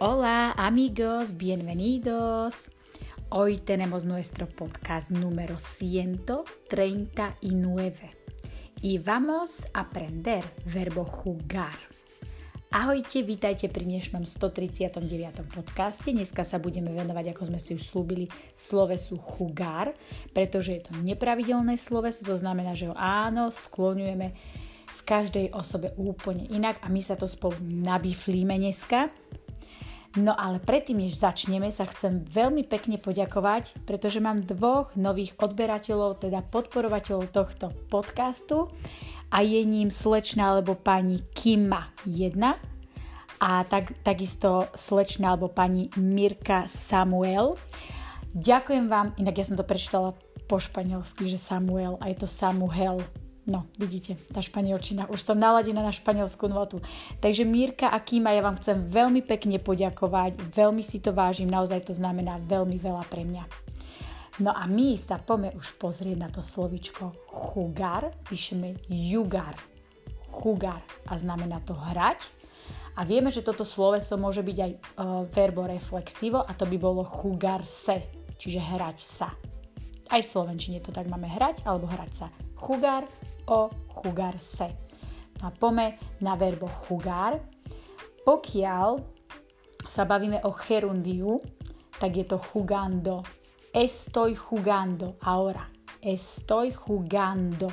Hola amigos, bienvenidos. Hoy tenemos nuestro podcast número 139 y vamos aprender verbo jugar. Ahojte, vítajte pri dnešnom 139. podcaste. Dneska sa budeme venovať, ako sme si už slúbili, slovesu jugar, pretože je to nepravidelné sloveso, to znamená, že ho áno, skloňujeme v každej osobe úplne inak a my sa to spolu nabiflíme dneska. No ale predtým, než začneme, sa chcem veľmi pekne poďakovať, pretože mám dvoch nových odberateľov, teda podporovateľov tohto podcastu a je ním slečna alebo pani Kima 1 a tak, takisto slečna alebo pani Mirka Samuel. Ďakujem vám, inak ja som to prečítala po španielsky, že Samuel a je to Samuel. No, vidíte, tá španielčina. Už som naladená na španielskú notu. Takže Mírka a Kýma, ja vám chcem veľmi pekne poďakovať. Veľmi si to vážim, naozaj to znamená veľmi veľa pre mňa. No a my sa poďme už pozrieť na to slovičko chugar. Píšeme jugar. Chugar. A znamená to hrať. A vieme, že toto sloveso môže byť aj uh, verbo reflexivo a to by bolo chugar se, čiže hrať sa. Aj v Slovenčine to tak máme hrať alebo hrať sa. Chugar o jugarse. No a pome na verbo jugar. Pokiaľ sa bavíme o gerundiu, tak je to jugando. Estoy jugando ahora. Estoy jugando.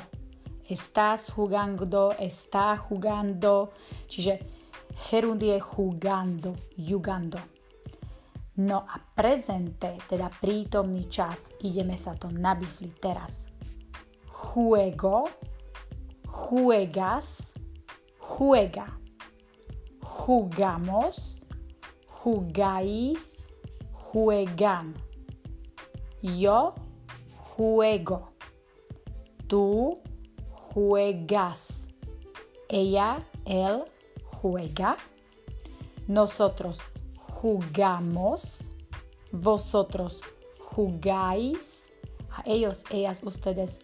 Estás jugando, está jugando. Čiže gerundie jugando, jugando. No a prezente, teda prítomný čas, ideme sa to nabifliť teraz. Juego, juegas, juega. Jugamos, jugáis, juegan. Yo juego. Tú juegas. Ella, él juega. Nosotros jugamos. Vosotros jugáis. A ellos, ellas, ustedes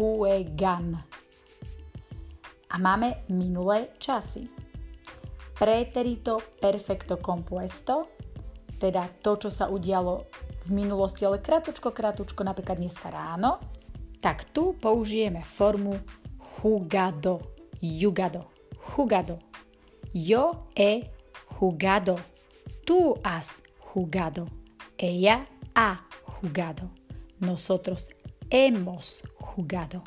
juegan a máme minulé časy. Preterito perfecto compuesto, teda to, čo sa udialo v minulosti, ale kratučko, kratučko, napríklad dneska ráno, tak tu použijeme formu jugado, jugado, jugado. Yo he jugado. Tú has jugado. Ella ha jugado. Nosotros hemos jugado.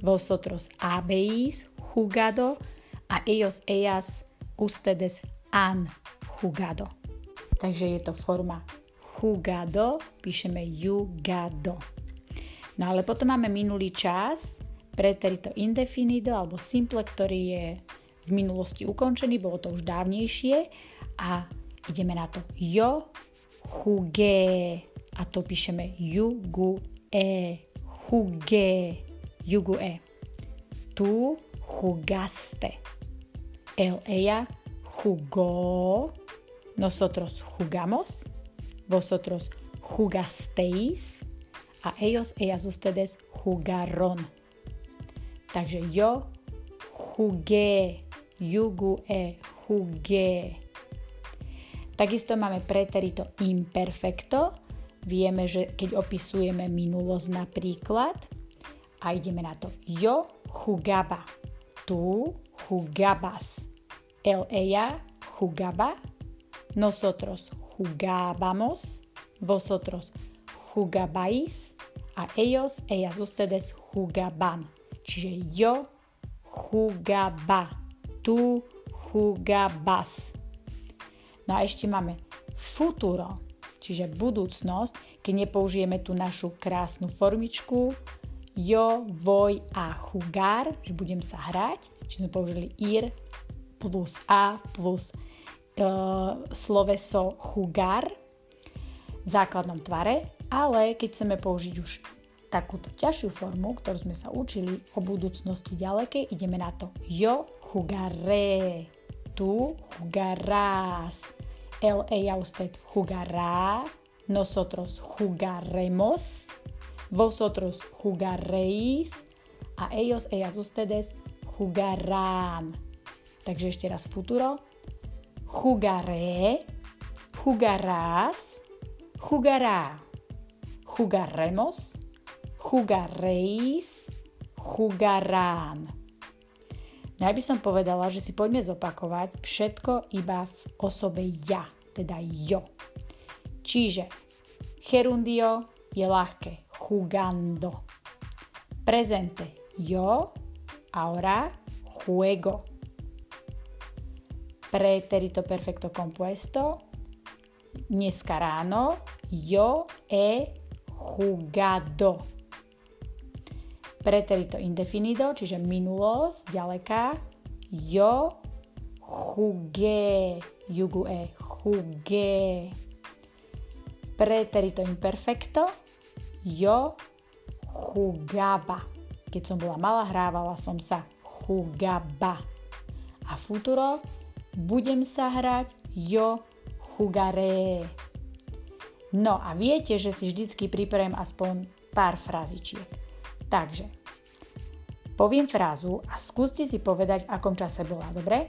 Vosotros habéis jugado, a ellos, ellas, ustedes han jugado. Takže je to forma jugado, píšeme jugado. No ale potom máme minulý čas, preterito indefinido alebo simple, ktorý je v minulosti ukončený, bolo to už dávnejšie a ideme na to. Jo jugué a to píšeme jugu jugué, jugu e. Tu jugaste. Él, ella jugó. Nosotros jugamos. Vosotros jugasteis. A ellos, ellas, ustedes jugaron. Yo jugué. Jugué. Jugué. Takisto máme preterito imperfecto. Vieme, že keď opisujeme minulosť napríklad, a ideme na to. Yo jugaba tú jugabas. El, ella jugaba. Nosotros jugábamos. Vosotros jugabais. A ellos, ellas, ustedes jugaban. Čiže yo jugaba. Tu jugabas. No a ešte máme futuro, čiže budúcnosť, keď nepoužijeme tú našu krásnu formičku, yo voy a jugar, že budem sa hrať, čiže sme použili ir plus a plus uh, sloveso jugar v základnom tvare, ale keď chceme použiť už takúto ťažšiu formu, ktorú sme sa učili o budúcnosti ďalekej, ideme na to. Yo jugaré, tu jugarás, el, ella, usted jugará, nosotros jugaremos, Vosotros jugaréis a ellos, ellas, ustedes jugarán. Takže ešte raz futuro. Jugaré, jugarás, jugará, jugaremos, jugaréis, jugarán. Ja by som povedala, že si poďme zopakovať všetko iba v osobe ja, teda jo. Čiže gerundio je ľahké, jugando. Presente, yo, ahora, juego. Preterito perfecto compuesto, dneska ráno, yo he jugado Preterito indefinido, čiže minulosť, ďaleká. Yo jugué, jugué, jugué. Preterito imperfecto. Yo jugaba. Keď som bola malá, hrávala som sa jugaba. A futuro, budem sa hrať, yo jugaré. No a viete, že si vždycky pripravím aspoň pár frazičiek. Takže, poviem frázu a skúste si povedať, v akom čase bola, dobre?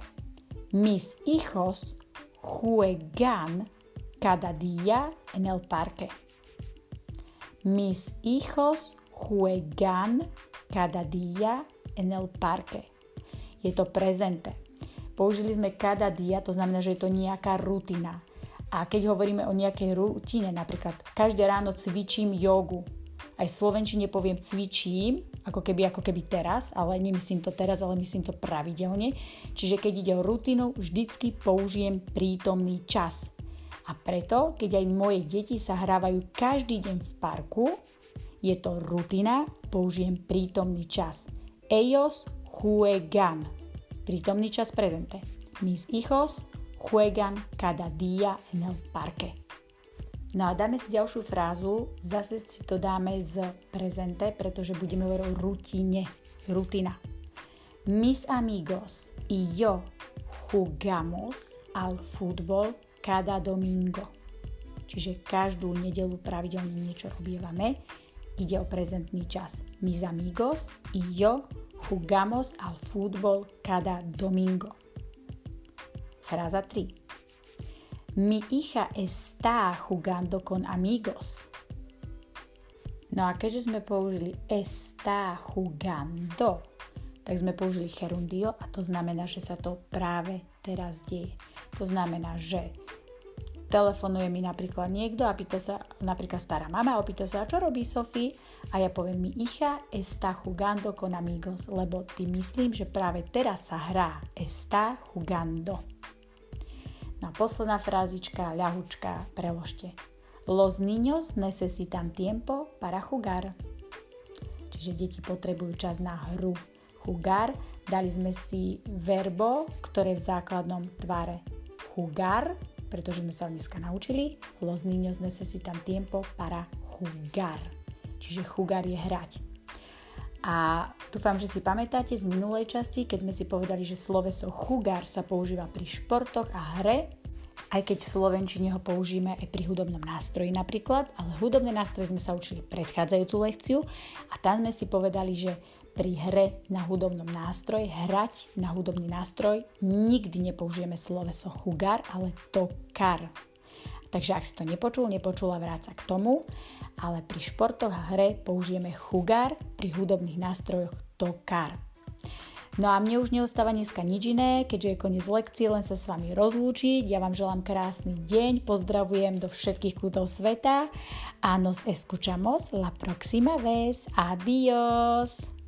Mis hijos juegan cada día en el parque. Mis hijos juegan cada día en el parque. Je to prezente. Použili sme cada dia, to znamená, že je to nejaká rutina. A keď hovoríme o nejakej rutine, napríklad každé ráno cvičím jogu, aj Slovenčine poviem cvičím, ako keby, ako keby teraz, ale nemyslím to teraz, ale myslím to pravidelne. Čiže keď ide o rutinu, vždycky použijem prítomný čas. A preto, keď aj moje deti sa hrávajú každý deň v parku, je to rutina, použijem prítomný čas. Ellos juegan. Prítomný čas prezente. Mis hijos juegan cada día en el parque. No a dáme si ďalšiu frázu, zase si to dáme z prezente, pretože budeme hovoriť o rutine, rutina. Mis amigos y yo jugamos al fútbol cada domingo. Čiže každú nedelu pravidelne niečo robievame. Ide o prezentný čas. Mis amigos y yo jugamos al fútbol cada domingo. Fráza 3. Mi hija está jugando con amigos. No a keďže sme použili está jugando, tak sme použili gerundio a to znamená, že sa to práve teraz deje. To znamená, že telefonuje mi napríklad niekto a pýta sa, napríklad stará mama opýta sa, čo robí Sofie? A ja poviem, mi hija está jugando con amigos, lebo tým myslím, že práve teraz sa hrá está jugando. Posledná frázička, ľahučka, preložte. Los niños necesitan tiempo para jugar. Čiže deti potrebujú čas na hru. Jugar, dali sme si verbo, ktoré v základnom tvare jugar, pretože sme sa dneska naučili. Los niños necesitan tiempo para jugar. Čiže jugar je hrať. A dúfam, že si pamätáte z minulej časti, keď sme si povedali, že sloveso chugar sa používa pri športoch a hre, aj keď v Slovenčine ho použijeme aj pri hudobnom nástroji napríklad, ale hudobné nástroje sme sa učili predchádzajúcu lekciu a tam sme si povedali, že pri hre na hudobnom nástroji, hrať na hudobný nástroj, nikdy nepoužijeme sloveso chugar, ale tokar. Takže ak si to nepočul, nepočula vráca k tomu, ale pri športoch a hre použijeme chugar, pri hudobných nástrojoch tokar. No a mne už neostáva dneska nič iné, keďže je koniec lekcie, len sa s vami rozlúčiť. Ja vám želám krásny deň, pozdravujem do všetkých kútov sveta a nos escuchamos la próxima vez. Adiós!